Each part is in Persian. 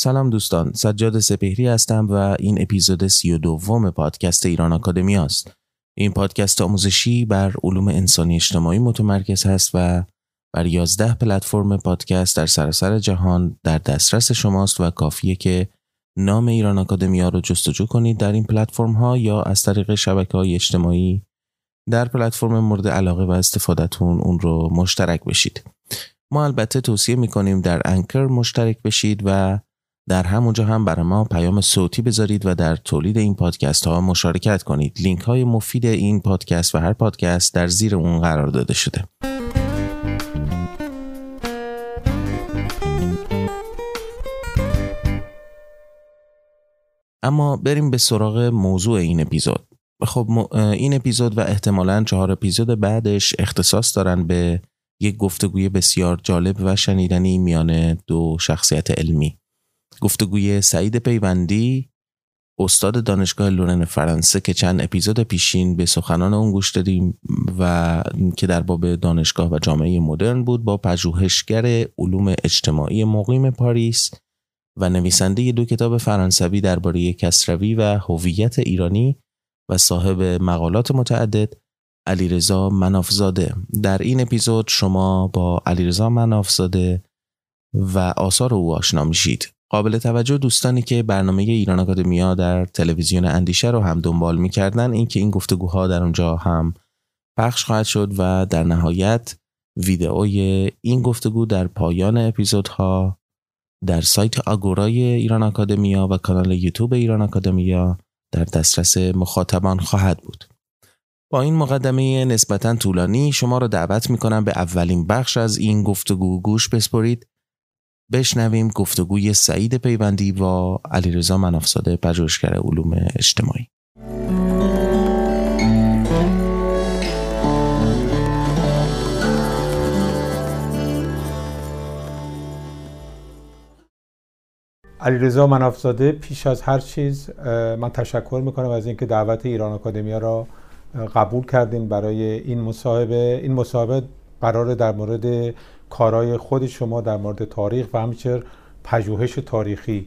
سلام دوستان سجاد سپهری هستم و این اپیزود سی و دوم پادکست ایران آکادمی است. این پادکست آموزشی بر علوم انسانی اجتماعی متمرکز است و بر 11 پلتفرم پادکست در سراسر جهان در دسترس شماست و کافیه که نام ایران آکادمیا رو جستجو کنید در این پلتفرم ها یا از طریق شبکه های اجتماعی در پلتفرم مورد علاقه و استفادهتون اون رو مشترک بشید. ما البته توصیه می‌کنیم در انکر مشترک بشید و در همونجا هم برای ما پیام صوتی بذارید و در تولید این پادکست ها مشارکت کنید. لینک های مفید این پادکست و هر پادکست در زیر اون قرار داده شده. اما بریم به سراغ موضوع این اپیزود. خب این اپیزود و احتمالا چهار اپیزود بعدش اختصاص دارن به یک گفتگوی بسیار جالب و شنیدنی میان دو شخصیت علمی. گفتگوی سعید پیوندی استاد دانشگاه لورن فرانسه که چند اپیزود پیشین به سخنان اون گوش دادیم و که در باب دانشگاه و جامعه مدرن بود با پژوهشگر علوم اجتماعی مقیم پاریس و نویسنده دو کتاب فرانسوی درباره کسروی و هویت ایرانی و صاحب مقالات متعدد علیرضا منافزاده. در این اپیزود شما با علیرضا منافزاده و آثار او آشنا میشید. قابل توجه دوستانی که برنامه ایران آکادمیا در تلویزیون اندیشه رو هم دنبال می‌کردن این که این گفتگوها در اونجا هم پخش خواهد شد و در نهایت ویدئوی این گفتگو در پایان اپیزودها در سایت آگورای ایران آکادمیا و کانال یوتیوب ایران آکادمیا در دسترس مخاطبان خواهد بود. با این مقدمه نسبتا طولانی شما را دعوت می کنم به اولین بخش از این گفتگو گوش بسپرید بشنویم گفتگوی سعید پیوندی با علیرضا منافزاده پژوهشگر علوم اجتماعی. علیرضا منافزاده پیش از هر چیز من تشکر می‌کنم از اینکه دعوت ایران آکادمیا را قبول کردین برای این مصاحبه. این مصاحبه قرار در مورد کارهای خود شما در مورد تاریخ و همچنین پژوهش تاریخی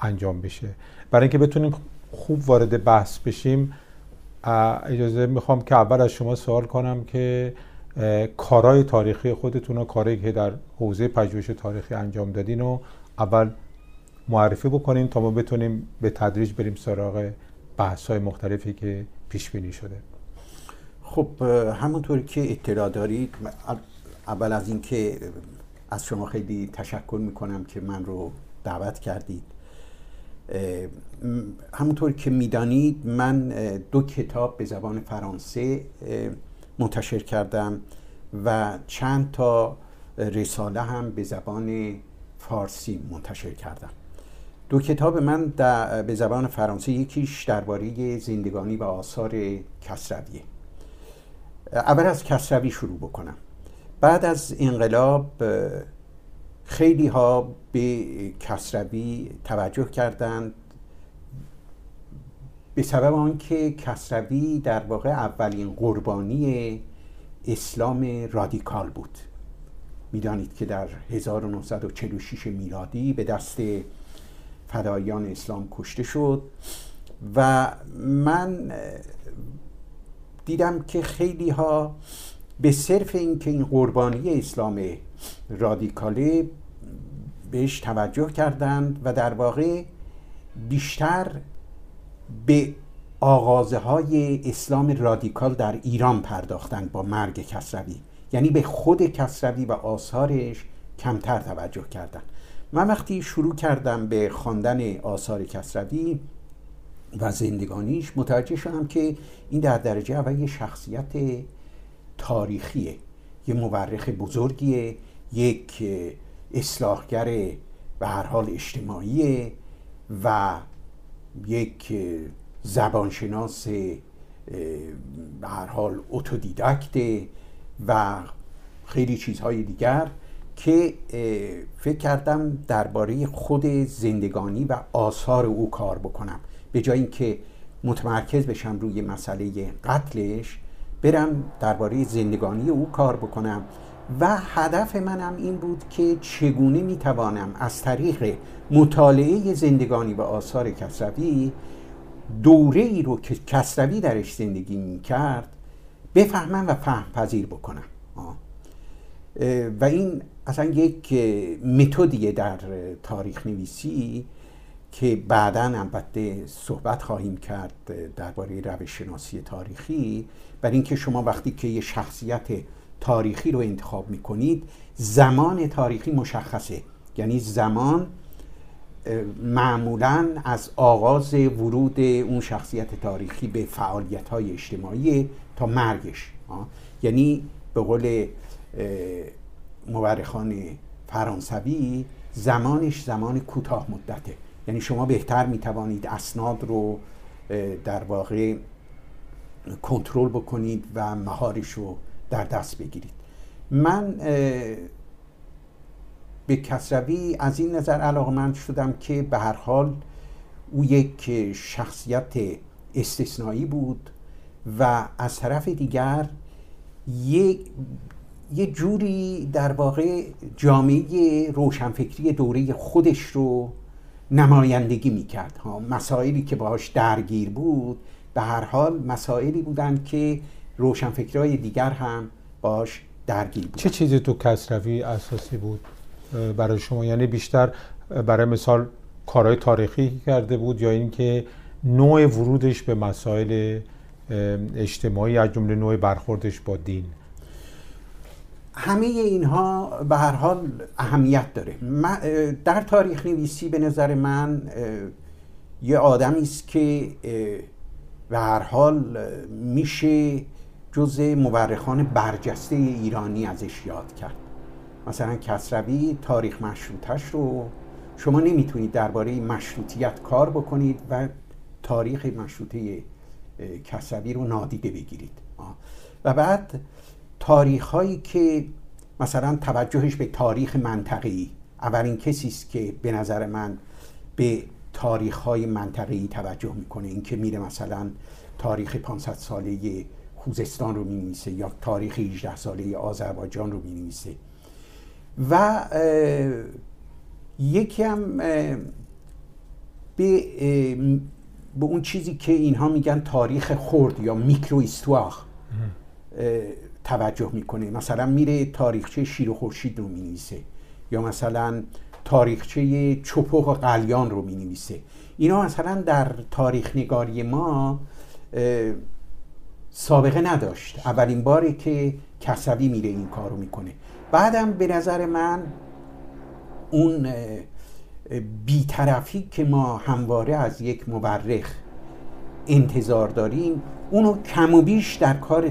انجام بشه. برای اینکه بتونیم خوب وارد بحث بشیم اجازه می‌خوام که اول از شما سوال کنم که کارهای تاریخی خودتون و کاری که در حوزه پژوهش تاریخی انجام دادین و اول معرفی بکنین تا ما بتونیم به تدریج بریم سراغ بحث های مختلفی که پیش بینی شده. خب همونطوری که اطلاع دارید اول از اینکه از شما خیلی تشکر می‌کنم که من رو دعوت کردید. همونطور که می‌دانید من دو کتاب به زبان فرانسه منتشر کردم و چند تا رساله هم به زبان فارسی منتشر کردم. دو کتاب من به زبان فرانسه یکیش درباره زندگانی و آثار کسرویه اول از کسروی شروع بکنم. بعد از انقلاب خیلی ها به کسروی توجه کردند. به سبب آنکه کسروی در واقع اولین قربانی اسلام رادیکال بود. می‌دانید که در 1946 میلادی به دست فدایان اسلام کشته شد و من دیدم که خیلی ها به صرف اینکه این قربانی اسلام رادیکاله بهش توجه کردند و در واقع بیشتر به آغازه های اسلام رادیکال در ایران پرداختند با مرگ کسروی. یعنی به خود کسروی و آثارش کمتر توجه کردند. من وقتی شروع کردم به خواندن آثار کسروی و زندگانیش متوجه شدم که این در درجه اول یه شخصیت تاریخیه. یه مورخ بزرگیه یک اصلاحگر به هر حال اجتماعی و یک زبانشناس به هر حال اتودیدکته و خیلی چیزهای دیگر که فکر کردم درباره خود زندگانی و آثار او کار بکنم. به جای اینکه متمرکز بشم روی مسئله قتلش برم درباره زندگانی او کار بکنم و هدف منم این بود که چگونه می‌توانم از طریق مطالعه زندگانی و آثار کسروی دوره ای رو که کسروی درش زندگی می‌کرد بفهمم و فهم پذیر بکنم و این اصلا یک متدیه در تاریخ نویسی که بعدا البته صحبت خواهیم کرد درباره روش شناسی تاریخی بر اینکه شما وقتی که یه شخصیت تاریخی رو انتخاب می‌کنید زمان تاریخی مشخصه. یعنی زمان معمولا از آغاز ورود اون شخصیت تاریخی به فعالیت های اجتماعی تا مرگش. یعنی به قول مورخان فرانسوی زمانش زمان کوتاه مدته. یعنی شما بهتر می‌توانید اسناد رو در واقع کنترل بکنید و مهارش رو در دست بگیرید. من به کسروی از این نظر علاقمند شدم که به هر حال او یک شخصیت استثنایی بود و از طرف دیگر یه, یه جوری در واقع جامعه روشنفکری دوره خودش رو نمایندگی می‌کرد. ها مسائلی که باهاش درگیر بود به هر حال مسائلی بودند که روشنفکرهای دیگر هم باش درگیر بود چه چیزی تو کسروی اساسی بود برای شما؟ یعنی بیشتر برای مثال کارهای تاریخی کرده بود یا اینکه نوع ورودش به مسائل اجتماعی از جمله نوع برخوردش با دین؟ همه اینها به هر حال اهمیت داره. در تاریخ نویسی به نظر من یه آدمی است که به هر حال میشه جز مورخان برجسته ایرانی ازش یاد کرد. مثلا کسروی تاریخ مشروطش رو شما نمی‌تونید درباره مشروطیت کار بکنید و تاریخ مشروطه کسروی رو نادیده بگیرید. و بعد تاریخ هایی که مثلا توجهش به تاریخ منطقی اولین کسی است که به نظر من به تاریخ های منطقی توجه می‌کنه این که میره مثلا تاریخ 500 ساله خوزستان رو می یا تاریخ 18 ساله آذربایجان رو می و یکی هم به, به اون چیزی که اینها میگن تاریخ خرد یا میکرو توجه می‌کنه. مثلا میره تاریخچه شیر و خورشید رو می‌نویسه یا مثلا تاریخچه چپق و قلیان رو می‌نویسه. اینا مثلا در تاریخ نگاری ما سابقه نداشت. اولین باری که کسوی میره این کار رو می‌کنه. بعدم به نظر من اون بیطرفی که ما همواره از یک مورخ انتظار داریم اونو کم و بیش در کار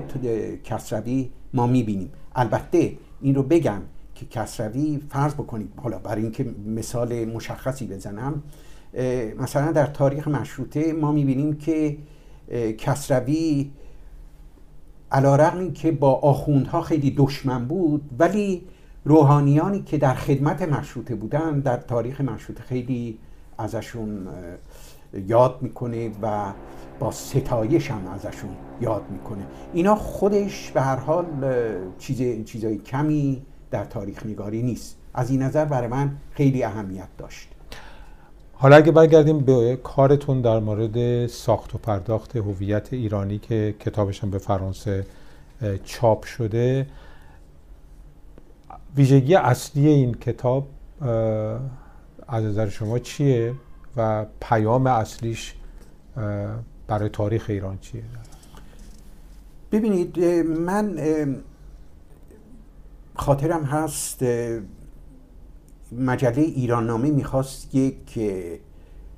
کسروی ما می‌بینیم. البته این رو بگم که کسروی فرض بکنید حالا برای اینکه مثال مشخصی بزنم مثلا در تاریخ مشروطه ما می‌بینیم که کسروی علا که با آخوندها خیلی دشمن بود ولی روحانیانی که در خدمت مشروطه بودن در تاریخ مشروطه خیلی ازشون یاد می‌کنه و با ستایش هم ازشون یاد می‌کنه. اینا خودش به هر حال چیز چیزای کمی در تاریخ نگاری نیست. از این نظر برای من خیلی اهمیت داشت. حالا اگه برگردیم به کارتون در مورد ساخت و پرداخت هویت ایرانی که کتابشون به فرانسه چاپ شده ویژگی اصلی این کتاب از نظر شما چیه؟ و پیام اصلیش برای تاریخ ایران چیه؟ ببینید من خاطرم هست مجله ایران نامه می‌خواست یک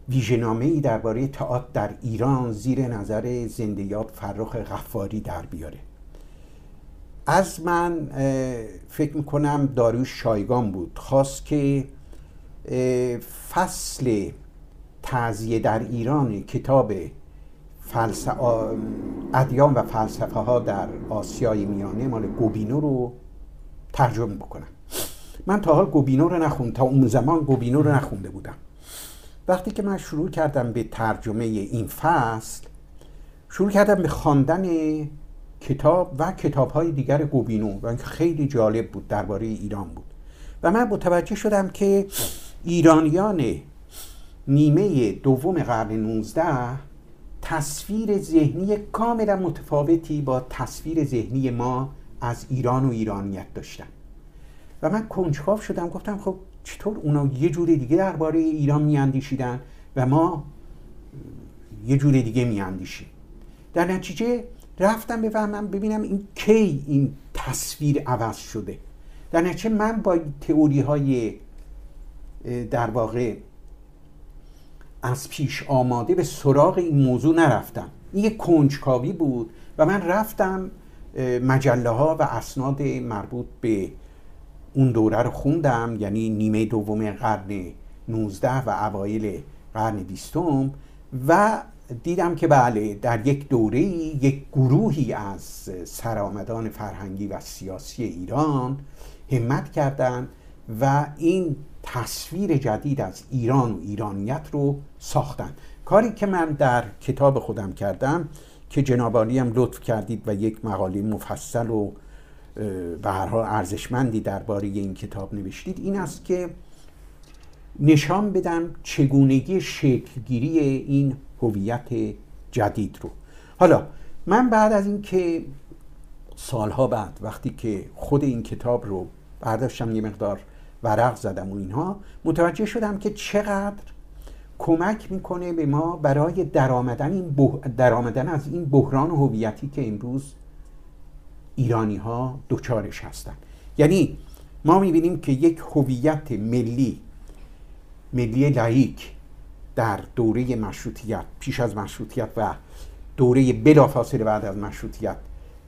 ویژنامه ای درباره تئاتر در ایران زیر نظر زندیات فرخ غفاری در بیاره. از من فکر می‌کنم داریوش شایگان بود خواست که فصل تعذیه در ایران کتاب ادیان و فلسفه ها در آسیای میانه مال گوبینو رو ترجمه بکنم من تا حال گوبینو رو نخوند تا اون زمان گوبینو رو نخونده بودم. وقتی که من شروع کردم به ترجمه این فصل شروع کردم به خواندن کتاب و کتاب های دیگر گوبینو و خیلی جالب بود درباره ایران بود. و من متوجه شدم که ایرانیان نیمه دوم قرن 19 تصویر ذهنی کاملا متفاوتی با تصویر ذهنی ما از ایران و ایرانیت داشتن. و من کنجکاو شدم گفتم خب چطور اونا یه جور دیگه درباره ایران میاندیشیدن و ما یه جور دیگه میاندیشیم. در نتیجه رفتم بفهمم ببینم این کی این تصویر عوض شده. در نتیجه من با تئوری های در واقع از پیش آماده به سراغ این موضوع نرفتم. این یک کنجکاوی بود و من رفتم مجله ها و اسناد مربوط به اون دوره رو خوندم یعنی نیمه دوم قرن 19 و اوایل قرن بیستم و دیدم که بله در یک دوره یک گروهی از سرآمدان فرهنگی و سیاسی ایران همت کردند و این تصویر جدید از ایران و ایرانیت رو ساختن. کاری که من در کتاب خودم کردم که جنابالی هم لطف کردید و یک مقاله مفصل و به هر حال ارزشمندی درباره این کتاب نوشتید این است که نشان بدم چگونگی شکلگیری این هویت جدید رو. حالا من بعد از اینکه سالها بعد وقتی که خود این کتاب رو برداشتم یه مقدار ورق زدم و اینها متوجه شدم که چقدر کمک می‌کنه به ما برای درآمدن این درآمدن از این بحران هویتی که امروز ایرانی ها دوچارش هستند یعنی ما می‌بینیم که یک هویت ملی ملی لایک در دوره مشروطیت پیش از مشروطیت و دوره بلافاصله بعد از مشروطیت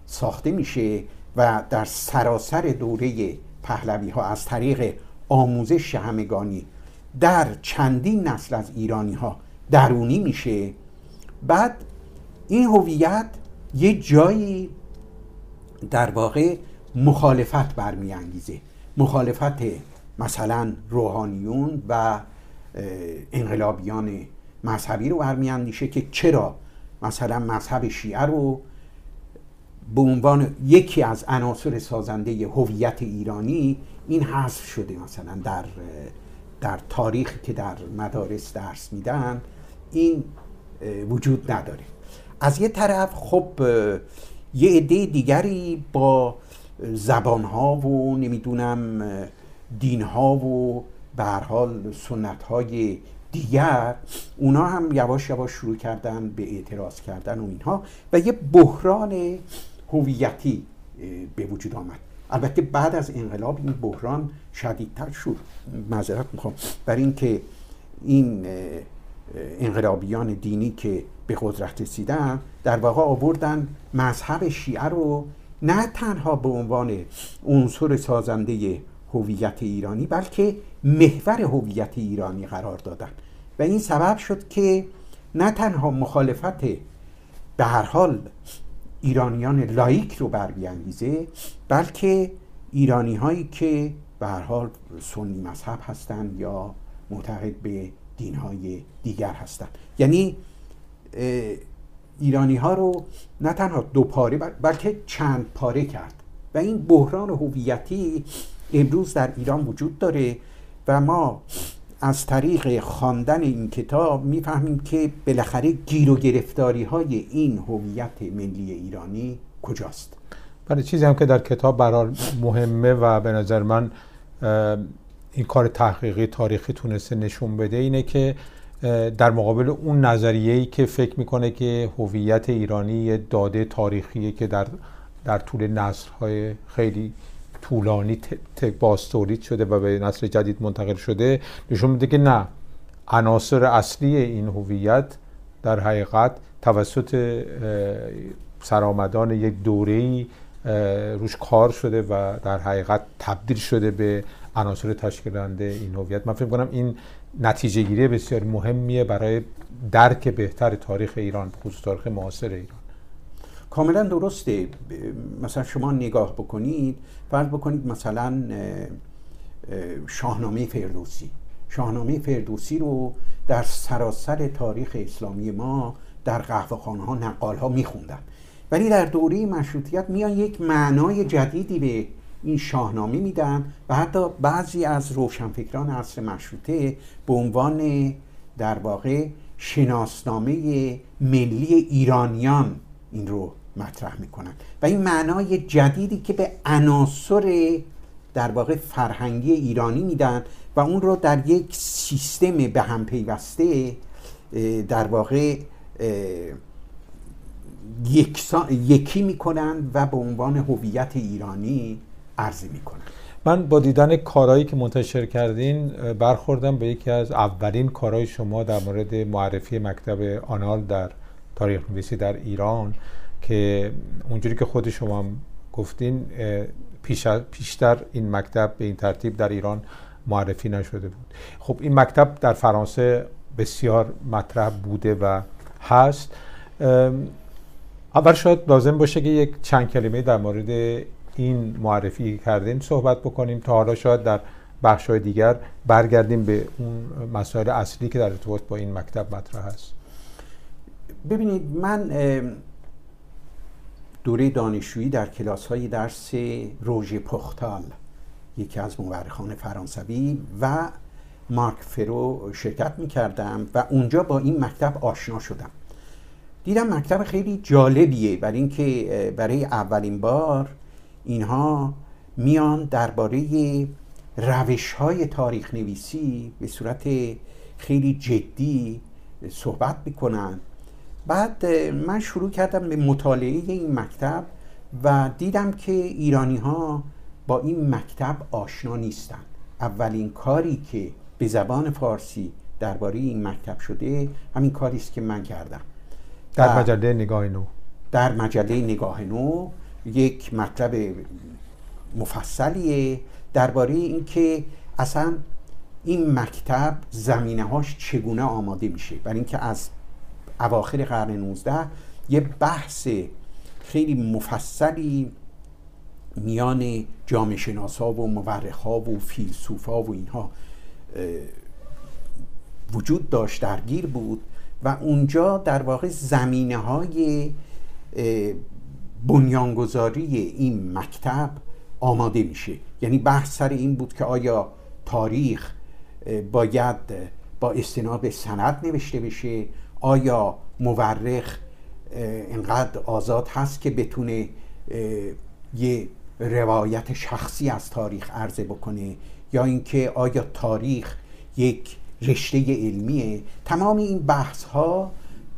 ساخته میشه و در سراسر دوره پهلوی ها از طریق آموزش همگانی در چندین نسل از ایرانی ها درونی میشه. بعد این هویت یه جایی در واقع مخالفت برمیانگیزه. مخالفت مثلا روحانیون و انقلابیان مذهبی رو برمیاندیشه که چرا مثلا مذهب شیعه رو به عنوان یکی از عناصر سازنده هویت ایرانی این حذف شده مثلا در در تاریخی که در مدارس درس میدن این وجود نداره. از یه طرف خب یه عده دیگری با زبانها و نمی‌دونم دینها و به حال سنت های دیگر اونا هم یواش یواش شروع کردن به اعتراض کردن و اینها و یه بحران هویتی به وجود آمد. البته بعد از انقلاب این بحران شدیدتر شد. معذرت می‌خوام. برای اینکه این انقلابیان دینی که به قدرت رسیدن در واقع آوردن مذهب شیعه رو نه تنها به عنوان عنصر سازنده هویت ایرانی بلکه محور هویت ایرانی قرار دادن. و این سبب شد که نه تنها مخالفت به هر حال ایرانیان لایک رو بربیانگیزه بلکه ایرانی هایی که به هر حال سنی مذهب هستند یا معتقد به دین های دیگر هستند. یعنی ایرانی ها رو نه تنها دو پاره بلکه چند پاره کرد. و این بحران هویتی امروز در ایران وجود داره و ما از طریق خواندن این کتاب می‌فهمیم که بالاخره گیر و گرفتاری های این هویت ملی ایرانی کجاست. برای چیزی هم که در کتاب برای مهمه و به نظر من این کار تحقیقی تاریخی تونسته نشون بده اینه که در مقابل اون نظریه‌ای که فکر می‌کنه که هویت ایرانی یه داده تاریخیه که در در طول نسل‌های خیلی طولانی باز تولید شده و به نسل جدید منتقل شده. نشون میده که نه عناصر اصلی این هویت در حقیقت توسط سرآمدان یک دوره‌ای روش کار شده و در حقیقت تبدیل شده به عناصر تشکیل دهنده این هویت. من فکر کنم این نتیجه گیری بسیار مهمیه برای درک بهتر تاریخ ایران خصوص تاریخ معاصر ایران. کاملا درسته. مثلا شما نگاه بکنید فرض بکنید مثلا شاهنامه فردوسی. شاهنامه فردوسی رو در سراسر تاریخ اسلامی ما در قهوه خانه ها نقال ها میخوندن. ولی در دوره مشروطیت میان یک معنای جدیدی به این شاهنامه میدن و حتی بعضی از روشنفکران عصر مشروطه به عنوان در واقع شناسنامه ملی ایرانیان این رو مطرح می‌کنن. و این معنای جدیدی که به عناصر در واقع فرهنگی ایرانی میدن و اون رو در یک سیستم به هم پیوسته در واقع یکی می‌کنن و به عنوان هویت ایرانی عرضه می‌کنن. من با دیدن کارهایی که منتشر کردین برخوردم به یکی از اولین کارهای شما در مورد معرفی مکتب آنال در تاریخ نویسی در ایران. که اونجوری که خود شما گفتین پیشتر این مکتب به این ترتیب در ایران معرفی نشده بود. خب این مکتب در فرانسه بسیار مطرح بوده و هست. اول شاید لازم باشه که یک چند کلمه در مورد این معرفی کردین صحبت بکنیم تا حالا شاید در بخش های دیگر برگردیم به اون مسائل اصلی که در ارتباط با این مکتب مطرح هست. ببینید من دوره دانشجویی در کلاس های درس روژه پختال یکی از مورخان فرانسوی و مارک فرو شرکت می کردم و اونجا با این مکتب آشنا شدم. دیدم مکتب خیلی جالبیه برای اینکه برای اولین بار اینها میان درباره روش های تاریخ نویسی به صورت خیلی جدی صحبت می‌کنن. بعد من شروع کردم به مطالعه این مکتب و دیدم که ایرانی ها با این مکتب آشنا نیستن. اولین کاری که به زبان فارسی درباره این مکتب شده همین کاری است که من کردم. در مجله نگاه نو. در مجله نگاه نو یک مطلب مفصلیه درباره اینکه اصلا این مکتب زمینه هاش چگونه آماده میشه. برای اینکه از اواخر قرن 19 یه بحث خیلی مفصلی میان جامعه شناسا و مورخ و فیلسوفا و اینها وجود داشت درگیر بود و اونجا در واقع زمینه های بنیانگذاری این مکتب آماده میشه. یعنی بحث سر این بود که آیا تاریخ باید با استناد به سند نوشته بشه آیا مورخ اینقدر آزاد هست که بتونه یه روایت شخصی از تاریخ عرضه بکنه؟ یا اینکه آیا تاریخ یک رشته علمیه؟ تمام این بحث ها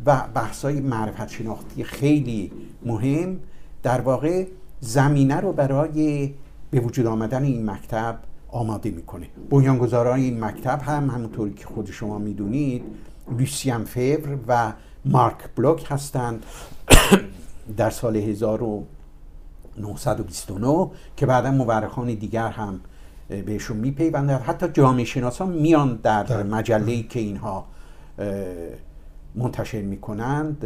و بحث های معرفت شناختی خیلی مهم در واقع زمینه رو برای به وجود آمدن این مکتب آماده می‌کنه. بنیانگذاران این مکتب هم همونطوری که خود شما می‌دونید لوسیان فیور و مارک بلوک هستند در سال 1929 که بعدا مورخان دیگر هم بهشون میپیوندن حتی جامعه شناسان میان در مجله که اینها منتشر می‌کنند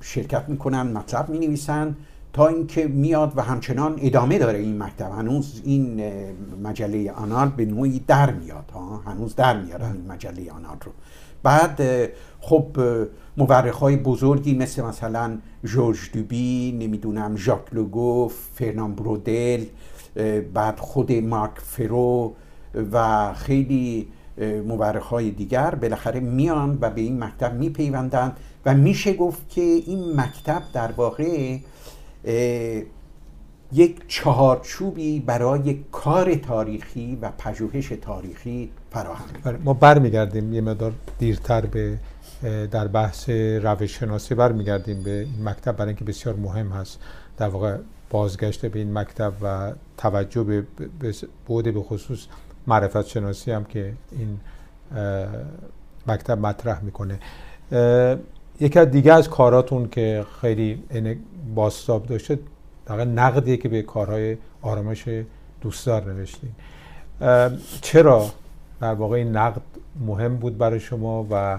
شرکت می‌کنن مطلب می‌نویسن تا اینکه میاد و همچنان ادامه داره این مکتب. هنوز این مجله آنال به نوعی در میاد ها؟ هنوز در میاد این مجله آنال رو. بعد خب مورخ های بزرگی مثل مثلا جورج دوبی نمی‌دونم ژاک لوگو فرنان برودل بعد خود مارک فرو و خیلی مورخ های دیگر بالاخره میان و به این مکتب میپیوندن و میشه گفت که این مکتب در واقع یک چهارچوبی برای کار تاریخی و پژوهش تاریخی فراهم بله، ما برمیگردیم یه مدار دیرتر به در بحث روش شناسی برمیگردیم به این مکتب. برای اینکه بسیار مهم هست در واقع بازگشت به این مکتب و توجه به بوده به خصوص معرفت شناسی هم که این مکتب مطرح می‌کنه. یکی از دیگه از کاراتون که خیلی باستاب داشته در نقدیه که به کارهای آرامش دوستدار نوشتین. چرا در واقع این نقد مهم بود برای شما و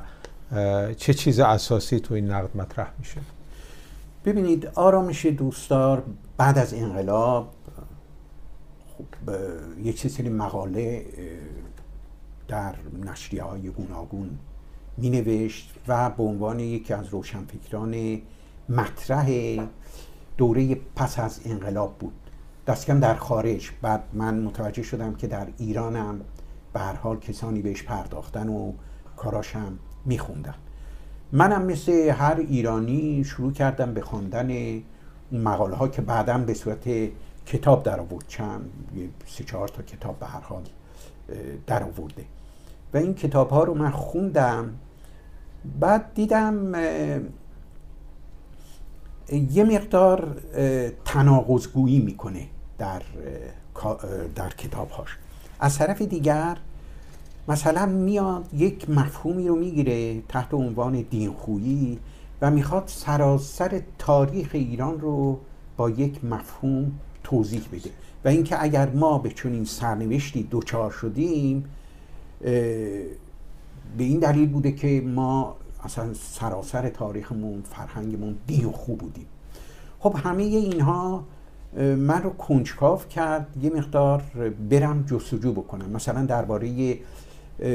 چه چیز اساسی تو این نقد مطرح میشه؟ ببینید آرامش دوستدار بعد از انقلاب خب یک سری مقاله در نشریه های گوناگون می نوشت و به عنوان یکی از روشنفکران مطرح دوره پس از انقلاب بود. دست کم در خارج. بعد من متوجه شدم که در ایرانم به هر حال کسانی بهش پرداختن و کاراشم میخوندن. منم مثل هر ایرانی شروع کردم به خواندن اون مقاله ها که بعدا به صورت کتاب در آورد چند سه چهار تا کتاب به هر حال در آورده و این کتاب ها رو من خوندم. بعد دیدم یه مقدار تناقضگویی می‌کنه در در کتابهاش. از طرف دیگر مثلا میاد یک مفهومی رو می‌گیره تحت عنوان دینخویی و می‌خواد سراسر تاریخ ایران رو با یک مفهوم توضیح بده. و اینکه اگر ما به چنین سرنوشتی دوچار شدیم به این دلیل بوده که ما اصلا سراسر تاریخمون فرهنگمون دین خوب بودیم. خب همه اینها من رو کنجکاف کرد یه مقدار برم جستجو بکنم. مثلا درباره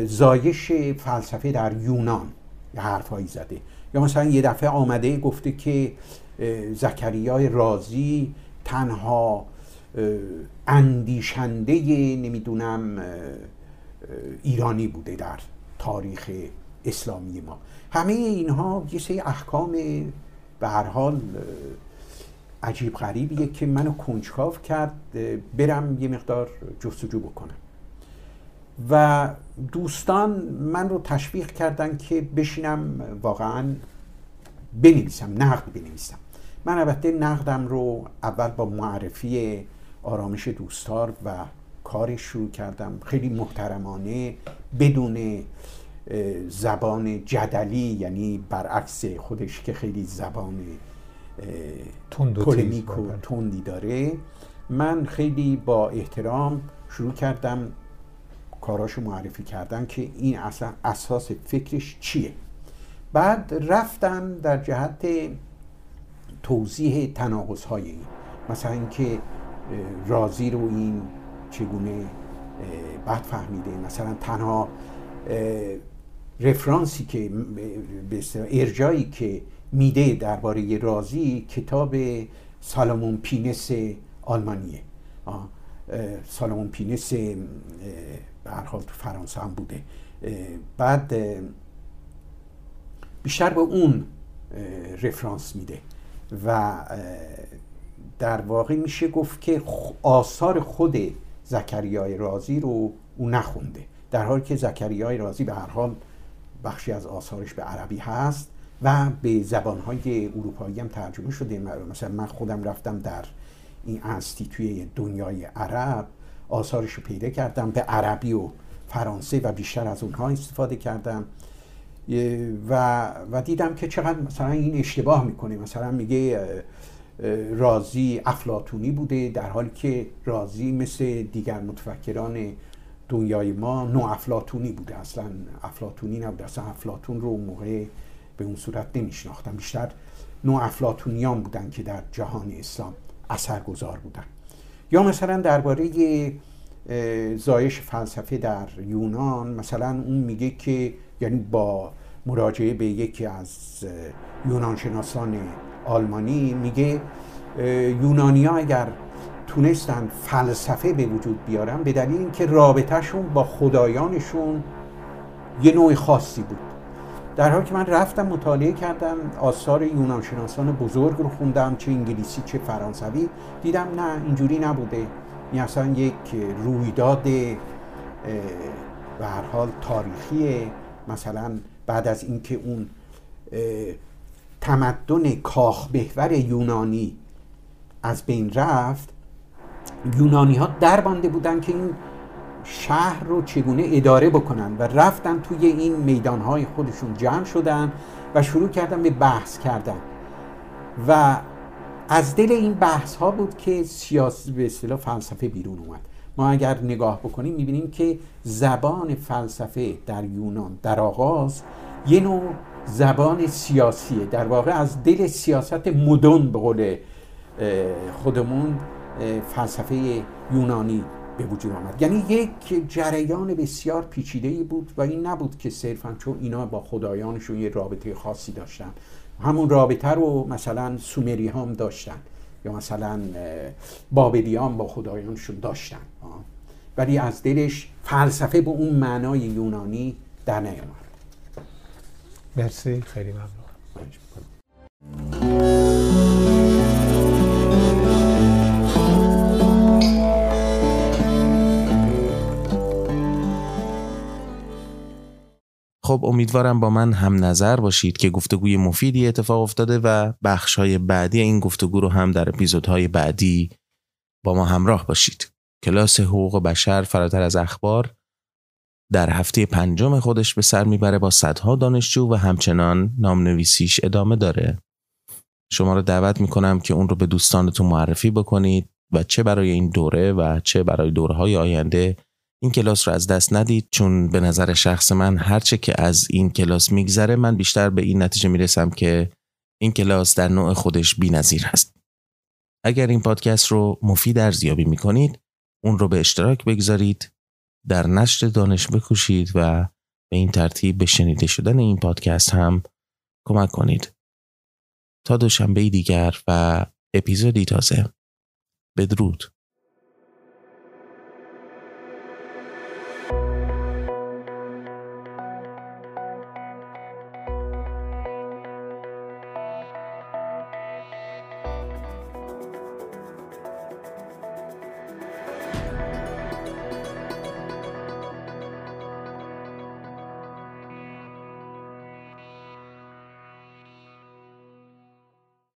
زایش فلسفه در یونان یه حرفایی زده. یا مثلا یه دفعه آمده گفته که زکریای رازی تنها اندیشنده نمی‌دونم ایرانی بوده در تاریخ اسلامی ما. همه اینها یه سری احکام به هر حال عجیب غریبیه که منو کنجکاف کرد برم یه مقدار جستجو بکنم. و دوستان من رو تشویق کردن که بشینم واقعا بنویسم نقد بنویسم. من البته نقدم رو اول با معرفی آرامش دوستار و کارش شروع کردم. خیلی محترمانه بدون زبان جدلی یعنی برعکس خودش که خیلی زبان پولمیک و تندی داره. من خیلی با احترام شروع کردم کاراشو معرفی کردن که این اصلا اساس فکرش چیه. بعد رفتم در جهت توضیح تناقض های این مثلا اینکه رازی رو این چگونه بعد فهمیده. مثلا تنها رفرانسی که ارجایی که میده درباره رازی کتاب سالمون پینس آلمانیه. سالمون پینس به حال تو فرانسه هم بوده. بعد بیشتر به اون رفرانس میده و در واقع میشه گفت که آثار خود زکریای رازی رو او نخونده. در حالی که زکریای رازی به هر حال بخشی از آثارش به عربی هست و به زبانهای اروپایی هم ترجمه شده. مثلا من خودم رفتم در این انستیتوی دنیای عرب آثارش رو پیدا کردم به عربی و فرانسه و بیشتر از اونها استفاده کردم. و, و دیدم که چقدر مثلا این اشتباه می‌کنه. مثلا میگه رازی افلاتونی بوده در حالی که رازی مثل دیگر متفکران دنیای ما نو افلاتونی بوده. اصلا افلاتونی نبوده اصلا افلاتون رو اون موقع به اون صورت نمیشناختم بیشتر نو افلاتونیان بودن که در جهان اسلام اثرگذار بودن. یا مثلا درباره زایش فلسفه در یونان مثلا اون میگه که یعنی با مراجعه به یکی از یونان شناسان آلمانی میگه یونانیا اگر تونستن فلسفه به وجود بیارن به دلیل اینکه رابطهشون با خدایانشون یه نوع خاصی بود. در حالی که من رفتم مطالعه کردم آثار یونان شناسان بزرگ رو خوندم چه انگلیسی چه فرانسوی. دیدم نه اینجوری نبوده. این اصلا یک رویداد به هر حال تاریخی مثلا بعد از اینکه اون تمدن کاخ بهور یونانی. از بین رفت یونانی ها در بانده بودن که این شهر رو چگونه اداره بکنن و رفتن توی این میدان های خودشون جمع شدن و شروع کردن به بحث کردن. و از دل این بحث ها بود که سیاسی به اصطلاح فلسفه بیرون اومد. ما اگر نگاه بکنیم می‌بینیم که زبان فلسفه در یونان در آغاز یه نوع زبان سیاسیه در واقع از دل سیاست مدن به قول خودمون فلسفه یونانی به وجود آمد. یعنی یک جریان بسیار پیچیده ای بود و این نبود که صرفا چون اینا با خدایانشون یه رابطه خاصی داشتن. همون رابطه رو مثلا سومری هم داشتن یا مثلا بابلیان با خدایانشون داشتن. ولی از دلش فلسفه به اون معنای یونانی در نیامد. مرسی خیلی ممنون خب امیدوارم با من هم نظر باشید که گفتگوی مفیدی اتفاق افتاده و بخش های بعدی این گفتگو رو هم در اپیزودهای بعدی با ما همراه باشید. کلاس حقوق بشر فراتر از اخبار در هفته پنجم خودش به سر می‌بره با صدها دانشجو و همچنان نامنویسیش ادامه داره. شما رو دعوت می‌کنم که اون رو به دوستانتون معرفی بکنید و چه برای این دوره و چه برای دوره های آینده این کلاس رو از دست ندید چون به نظر شخص من هرچه که از این کلاس میگذره من بیشتر به این نتیجه می‌رسم که این کلاس در نوع خودش نظیر هست. اگر این پادکست رو مفید ارزیابی می‌کنید اون رو به اشتراک بگذارید در نشر دانش بکوشید و به این ترتیب به شنیده شدن این پادکست هم کمک کنید. تا دوشنبه دیگر و اپیزودی تازه بدرود